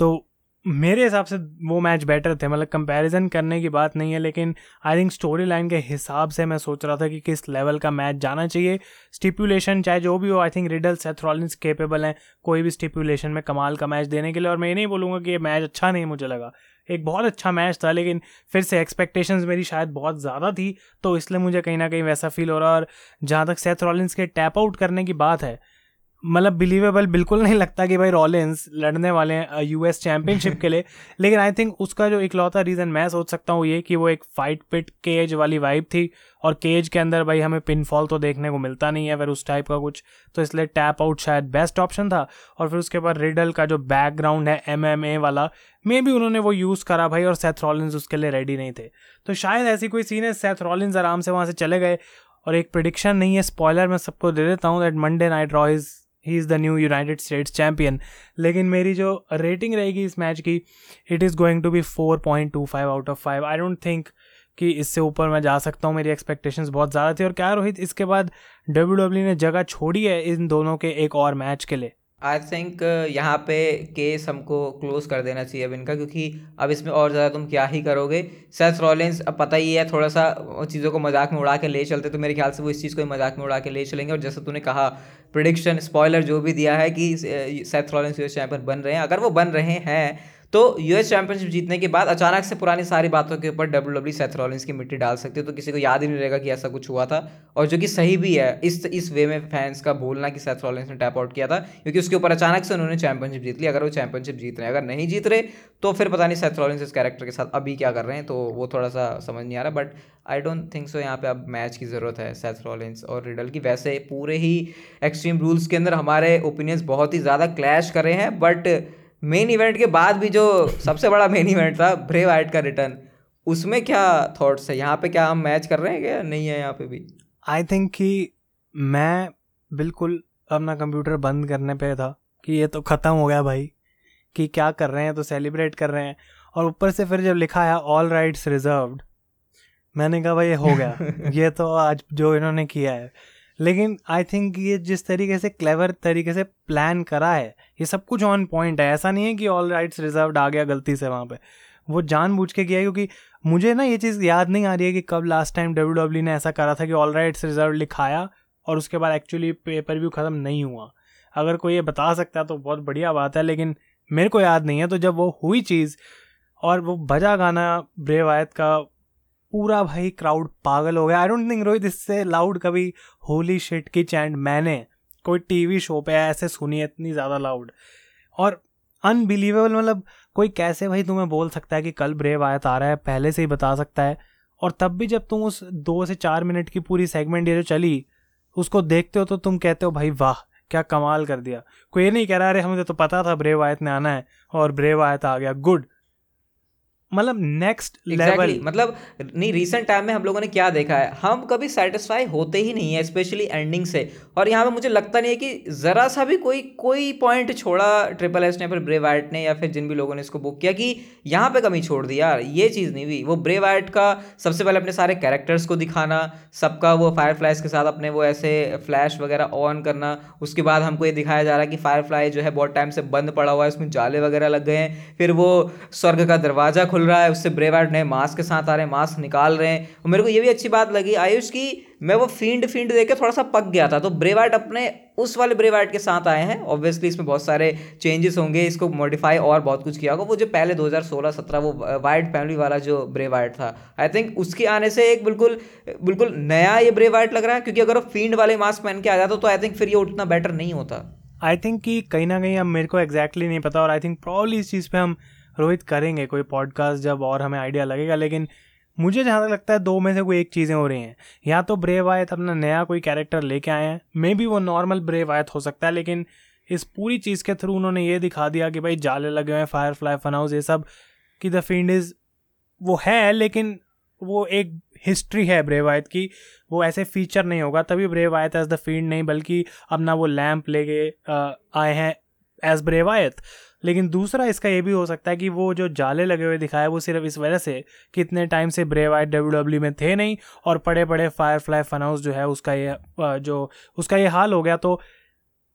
तो मेरे हिसाब से वो मैच बेटर थे। मतलब कंपैरिजन करने की बात नहीं है, लेकिन आई थिंक स्टोरी लाइन के हिसाब से मैं सोच रहा था कि किस लेवल का मैच जाना चाहिए। स्टिपुलेशन चाहे जो भी हो I think Riddle Seth Rollins capable हैं कोई भी स्टिपुलेशन में कमाल का मैच देने के लिए। और मैं ये नहीं बोलूँगा कि ये मैच अच्छा नहीं मुझे लगा। एक बहुत अच्छा मैच था, लेकिन फिर से एक्सपेक्टेशंस मेरी शायद बहुत ज़्यादा थी तो इसलिए मुझे कहीं ना कहीं वैसा फील हो रहा। और जहाँ तक सेथ रॉलिंस के टैप आउट करने की बात है मतलब बिलीवेबल बिल्कुल नहीं लगता कि भाई रॉलेंस लड़ने वाले हैं यूएस चैंपियनशिप के लिए। लेकिन आई थिंक उसका जो इकलौता रीज़न मैं सोच सकता हूँ ये कि वो एक फाइट पिट केज वाली वाइब थी और केज के अंदर भाई हमें पिनफॉल तो देखने को मिलता नहीं है फिर उस टाइप का कुछ तो इसलिए टैप आउट शायद बेस्ट ऑप्शन था। और फिर उसके बाद रिडल का जो बैकग्राउंड है एम एम ए वाला मे भी उन्होंने वो यूज़ करा भाई और सेथ रॉलिन्स उसके लिए रेडी नहीं थे। तो शायद ऐसी कोई सीन है सेथ रॉलिन्स आराम से वहाँ से चले गए। और एक प्रडिक्शन नहीं है स्पॉयलर मैं सबको दे देता हूँ that Monday night Raw is he is the new United States champion लेकिन मेरी जो रेटिंग रहेगी इस मैच की it is going to be four point two five out of five I don't think कि इससे ऊपर मैं जा सकता हूँ। मेरी एक्सपेक्टेशंस बहुत ज़्यादा थी और क्या रोहित, इसके बाद डब्ल्यू डब्ल्यू ने जगह छोड़ी है इन दोनों के एक और मैच के लिए। आई थिंक uh, यहाँ पे केस हमको क्लोज कर देना चाहिए अब इनका क्योंकि अब इसमें और ज़्यादा तुम क्या ही करोगे। सेल्स रॉलेंस अब पता ही है थोड़ा सा चीज़ों को मज़ाक में उड़ा के ले चलते तो मेरे ख्याल से वो इस चीज़ को मज़ाक में उड़ा के ले चलेंगे। और जैसा तूने कहा प्रिडिक्शन स्पॉयलर जो भी दिया है कि सेल्स रॉलेंस यूएस चैंपियन बन रहे हैं। अगर वो बन रहे हैं तो यूएस चैंपियनशिप जीतने के बाद अचानक से पुरानी सारी बातों के ऊपर डब्ल्यू डब्ल्यू सेथ रॉलिंस की मिट्टी डाल सकते हो तो किसी को याद ही नहीं रहेगा कि ऐसा कुछ हुआ था। और जो कि सही भी है, इस इस वे में फैंस का भूलना कि सेथ रॉलिंस ने टैप आउट किया था, क्योंकि उसके ऊपर अचानक से उन्होंने चैंपियनशिप जीत ली। अगर वो चैंपियनशिप जीत रहे हैं, अगर नहीं जीत रहे तो फिर पता नहीं सेथ रॉलिंस इस कैरेक्टर के साथ अभी क्या कर रहे हैं तो वो थोड़ा सा समझ नहीं आ रहा। But I don't think so यहाँ पे अब मैच की ज़रूरत है सेथ रॉलिंस और रिडल की। वैसे पूरे ही एक्सट्रीम रूल्स के अंदर हमारे ओपिनियंस बहुत ही ज़्यादा क्लैश कर रहे हैं बट मेन इवेंट के बाद भी जो सबसे बड़ा मेन इवेंट था ब्रे वाइट का रिटर्न उसमें क्या थॉट्स है? यहाँ पे क्या हम मैच कर रहे हैं क्या? नहीं है यहाँ पे भी। आई थिंक कि मैं बिल्कुल अपना कंप्यूटर बंद करने पे था कि ये तो ख़त्म हो गया भाई कि क्या कर रहे हैं? तो सेलिब्रेट कर रहे हैं। और ऊपर से फिर जब लिखा है ऑल राइट्स रिजर्व्ड मैंने कहा भाई ये हो गया। ये तो आज जो इन्होंने किया है लेकिन आई थिंक ये जिस तरीके से क्लेवर तरीके से प्लान करा है, ये सब कुछ ऑन पॉइंट है। ऐसा नहीं है कि ऑल राइट्स रिज़र्व आ गया गलती से वहाँ पे। वो जान बूझ के किया है क्योंकि मुझे ना ये चीज़ याद नहीं आ रही है कि कब लास्ट टाइम डब्ल्यू डब्ल्यू ने ऐसा करा था कि ऑल राइट्स रिज़र्व लिखाया और उसके बाद एक्चुअली पेपर व्यू ख़त्म नहीं हुआ। अगर कोई ये बता सकता है तो बहुत बढ़िया बात है, लेकिन मेरे को याद नहीं है। तो जब वो हुई चीज़ और वो बजा गाना ब्रेव आयत का पूरा भाई क्राउड पागल हो गया। आई डोंट थिंक रोहित इससे लाउड कभी होली शिट की चैंड मैंने कोई टीवी शो पे ऐसे सुनी इतनी ज़्यादा लाउड और अनबिलीवेबल मतलब कोई कैसे भाई तुम्हें बोल सकता है कि कल ब्रेव आयत आ रहा है, पहले से ही बता सकता है। और तब भी जब तुम उस दो से चार मिनट की पूरी सेगमेंट ये जो चली, उसको देखते हो तो तुम कहते हो, भाई वाह, क्या कमाल कर दिया। कोई ये नहीं कह रहा, अरे, हमें तो पता था ब्रेव आयत ने आना है और ब्रेव आयत आ गया। गुड मतलब नेक्स्ट लेवल मतलब नहीं रिसेंट टाइम में हम लोगों ने क्या देखा है? हम कभी सेटिस्फाई होते ही नहीं है स्पेशली एंडिंग से। और यहाँ पे मुझे लगता नहीं है कि ज़रा सा भी कोई कोई पॉइंट छोड़ा ट्रिपल एस ने फिर ब्रेव आर्ट ने या फिर जिन भी लोगों ने इसको बुक किया कि यहाँ पे कमी छोड़ दी यार ये चीज़ नहीं हुई। वो ब्रेव आर्ट का सबसे पहले अपने सारे कैरेक्टर्स को दिखाना सबका वो फायर फ्लाइज के साथ अपने वो ऐसे फ्लैश वगैरह ऑन करना उसके बाद हमको ये दिखाया जा रहा है कि फायर फ्लाई जो है बहुत टाइम से बंद पड़ा हुआ है उसमें जाले वगैरह लग गए हैं फिर वो स्वर्ग का दरवाज़ा खुल रहा है, उससे ब्रेवार्ड नए मास्क के साथ आ रहे हैं मास्क निकाल रहे हैं। और मेरे को ये भी अच्छी बात लगी, आयुष की, मैं वो फ़ील्ड फ़ील्ड देख के थोड़ा सा पक गया था। तो ब्रेवार्ड अपने उस वाले ब्रेवार्ड के साथ आए हैं। ऑब्वियसली इसमें बहुत सारे चेंजेस होंगे, इसको मॉडिफाई और बहुत कुछ किया होगा। वो जो पहले 2016-17 वो वाइट फैमिली वाला जो ब्रेवार्ड था आई थिंक उसके आने से एक बिल्कुल बिल्कुल नया ये ब्रेवार्ड लग रहा है। क्योंकि अगर वो फ़ील्ड वाले मास्क पहन के आ जाता तो आई थिंक फिर ये उतना बेटर नहीं होता। आई थिंक कि कहीं ना कहीं अब मेरे को एग्जैक्टली exactly नहीं पता और आई थिंक प्रॉब्ली इस चीज़ पे हम रोहित करेंगे कोई पॉडकास्ट जब और हमें आइडिया लगेगा, लेकिन मुझे जहाँ तक लगता है दो में से कोई एक चीज़ें हो रही हैं। या तो ब्रेव आयत अपना नया कोई कैरेक्टर लेके आए हैं मे बी वो नॉर्मल ब्रेव आयत हो सकता है, लेकिन इस पूरी चीज़ के थ्रू उन्होंने ये दिखा दिया कि भाई जाले लगे हुए हैं फायर फ्लाई फन हाउस ये सब कि द फ़ील्ड इज़ वो है, लेकिन वो एक हिस्ट्री है ब्रेव आयत की, वो ऐसे फीचर नहीं होगा, तभी ब्रेव आयत एज द फ़ील्ड नहीं, बल्कि अपना वो लैम्प लेके आए हैं एज ब्रेव आयत लेकिन दूसरा इसका ये भी हो सकता है कि वो जो जाले लगे हुए दिखाए, वो सिर्फ़ इस वजह से कि इतने टाइम से ब्रेव आई डब्ल्यू डब्ल्यू में थे नहीं और पड़े पड़े फायर फ्लाई फन हाउस जो है उसका ये जो उसका ये हाल हो गया तो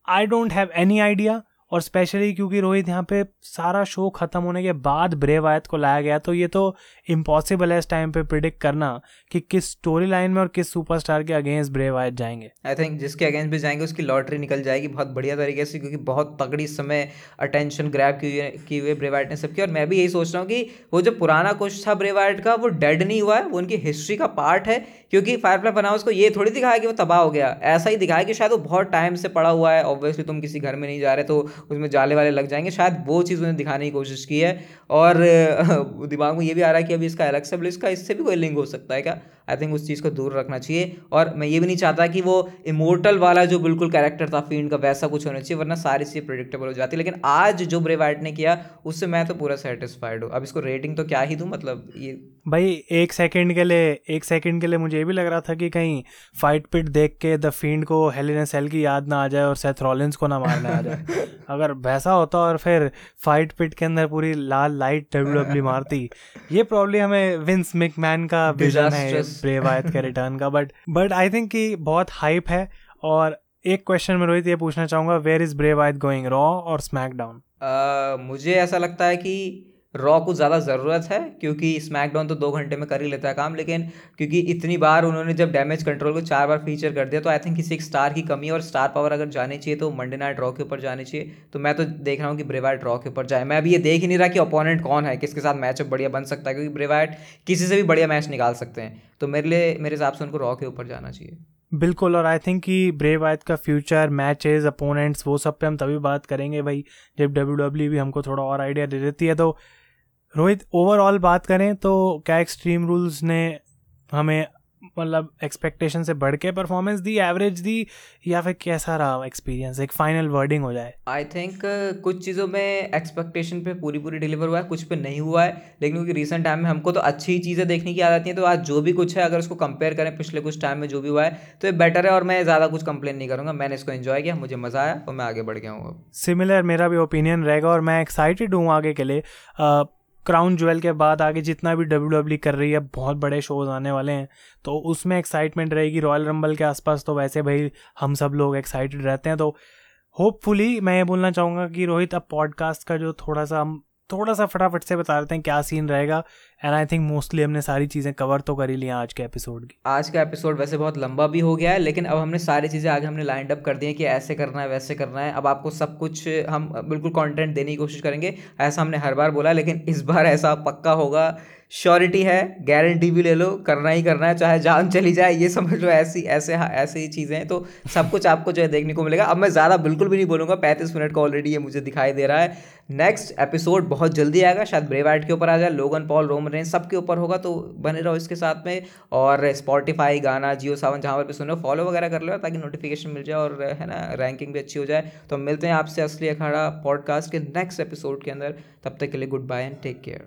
I don't have any idea और स्पेशली क्योंकि रोहित यहाँ पे सारा शो खत्म होने के बाद ब्रेव आयत को लाया गया तो ये तो इम्पॉसिबल है इस टाइम पे प्रिडिक्ट करना कि किस स्टोरी लाइन में और किस सुपरस्टार के अगेंस्ट ब्रेव आयत जाएँगे। आई थिंक जिसके अगेंस्ट भी जाएँगे, उसकी लॉटरी निकल जाएगी बहुत बढ़िया तरीके से, क्योंकि बहुत तगड़ी समय अटेंशन ग्रैप की हुई ब्रेव आयट ने सबकी, और मैं भी यही सोच रहा हूँ कि वो जो पुराना कुछ था ब्रेव आयट का, वो डेड नहीं हुआ है, वो उनकी हिस्ट्री का पार्ट है, क्योंकि फायरफ्लाई बना उसको ये थोड़ी दिखाया कि वो तबाह हो गया। ऐसा ही दिखाया कि शायद वो बहुत टाइम से पड़ा हुआ है ऑब्वियसली तुम किसी घर में नहीं जा रहे तो उसमें जाले वाले लग जाएँगे। शायद वो चीज़ उन्हें दिखाने की कोशिश की है। और, दिमाग में ये भी आ रहा है कि अभी इसका अलग से इसका इससे भी कोई लिंक हो सकता है क्या? आई थिंक उस चीज़ को दूर रखना चाहिए। और मैं ये भी नहीं चाहता कि वो इमोर्टल वाला जो बिल्कुल कैरेक्टर था फ़ील्ड का वैसा कुछ होना चाहिए वरना सारी चीज़ प्रिडिक्टेबल हो जाती। लेकिन आज जो ब्रेवाइट ने किया उससे मैं तो पूरा सेटिस्फाइड हूँ। अब इसको रेटिंग तो क्या ही दूँ? मतलब ये भाई एक सेकंड के लिए एक सेकंड के लिए मुझे ये भी लग रहा था कि कहीं फाइट पिट देख के द फ़ील्ड को हेलिन सेल की याद ना आ जाए और सेथ रॉलिंस को ना मारने आ जाए। अगर वैसा होता और फिर फाइट पिट के अंदर पूरी लाल लाइट डब्ल्यू डब्ल्यू मारती ये प्रॉब्लम हमें विंस मिकमैन का विजन है। के रिटर्न का बट बट आई थिंक कि बहुत हाइप है, और एक क्वेश्चन में रोहित ये पूछना चाहूँगा where is Bray Wyatt going Raw और स्मैकडाउन मुझे ऐसा लगता है कि रॉ को ज़्यादा ज़रूरत है, क्योंकि स्मैकडाउन तो दो घंटे में कर ही लेता है काम, लेकिन क्योंकि इतनी बार उन्होंने जब डैमेज कंट्रोल को चार बार फीचर कर दिया तो आई थिंक किसी एक स्टार की कमी और स्टार पावर अगर जानी चाहिए तो मंडे नाइट रॉ के ऊपर जानी चाहिए। तो मैं तो देख रहा हूँ कि ब्रेवाइट रॉ के ऊपर जाए। मैं अभी ये देख ही नहीं रहा कि अपोनेंट कौन है, किसके साथ मैचअप बढ़िया बन सकता है, क्योंकि ब्रेवाइट किसी से भी बढ़िया मैच निकाल सकते हैं। तो मेरे लिए, मेरे हिसाब से उनको रॉ के ऊपर जाना चाहिए। बिल्कुल, और आई थिंक कि ब्रेव आयत का फ्यूचर मैचेस अपोनेंट्स वो सब पे हम तभी बात करेंगे भाई, जब डब्ल्यू डब्ल्यू भी हमको थोड़ा और आइडिया दे देती है। तो रोहित ओवरऑल बात करें तो क्या एक्सट्रीम रूल्स ने हमें मतलब एक्सपेक्टेशन से बढ़ के परफॉर्मेंस दी एवरेज दी या फिर कैसा रहा एक्सपीरियंस एक फाइनल वर्डिंग हो जाए। आई थिंक uh, कुछ चीज़ों में एक्सपेक्टेशन पे पूरी पूरी डिलीवर हुआ है कुछ पे नहीं हुआ है। लेकिन क्योंकि रिसेंट टाइम में हमको तो अच्छी चीज़ें देखने की आ जाती हैं तो आज जो भी कुछ है अगर उसको कंपेयर करें पिछले कुछ टाइम में जो भी हुआ है तो ये बेटर है और मैं ज़्यादा कुछ कंप्लेन नहीं करूँगा। मैंने इसको इन्जॉय किया मुझे मज़ा आया और मैं आगे बढ़ गया हूँ सिमिलर मेरा भी ओपिनियन रहेगा और मैं एक्साइटेड हूँ आगे के लिए। क्राउन ज्वेल के बाद आगे जितना भी डब्ल्यू डब्ल्यू कर रही है, बहुत बड़े शोज़ आने वाले हैं। तो उसमें एक्साइटमेंट रहेगी रॉयल रंबल के आसपास तो वैसे भाई हम सब लोग एक्साइटेड रहते हैं। तो होपफुली मैं ये बोलना चाहूँगा कि रोहित, अब पॉडकास्ट का जो थोड़ा सा हम, थोड़ा सा फटाफट से बता देते हैं क्या सीन रहेगा। एंड आई थिंक मोस्टली हमने सारी चीज़ें कवर तो कर ही लिया आज के एपिसोड की। आज का एपिसोड वैसे बहुत लंबा भी हो गया है, लेकिन अब हमने सारी चीज़ें आगे हमने लाइंड अप कर दी है कि ऐसे करना है, वैसे करना है। अब आपको सब कुछ हम बिल्कुल कंटेंट देने की कोशिश करेंगे, ऐसा हमने हर बार बोला, लेकिन इस बार ऐसा पक्का होगा। श्योरिटी है गारंटी भी ले लो, करना ही करना है, चाहे जान चली जाए, ये समझ लो, ऐसी, ऐसे हाँ ऐसी ही चीज़ें हैं। तो सब कुछ आपको जो है देखने को मिलेगा। अब मैं ज़्यादा बिल्कुल भी नहीं बोलूँगा, पैंतीस मिनट का ऑलरेडी ये मुझे दिखाई दे रहा है। नेक्स्ट एपिसोड बहुत जल्दी आएगा, शायद ब्रेवाइट के ऊपर आ जाए लोगन पॉल रोम रेंज सबके ऊपर होगा तो बने रहो इसके साथ में। और स्पॉटिफाई गाना जियो सावन, जहाँ पर भी सुनो फॉलो वगैरह कर लो ताकि नोटिफिकेशन मिल जाए और, है ना रैंकिंग भी अच्छी हो जाए। तो मिलते हैं आपसे असली अखाड़ा पॉडकास्ट के नेक्स्ट एपिसोड के अंदर। तब तक के लिए goodbye and take care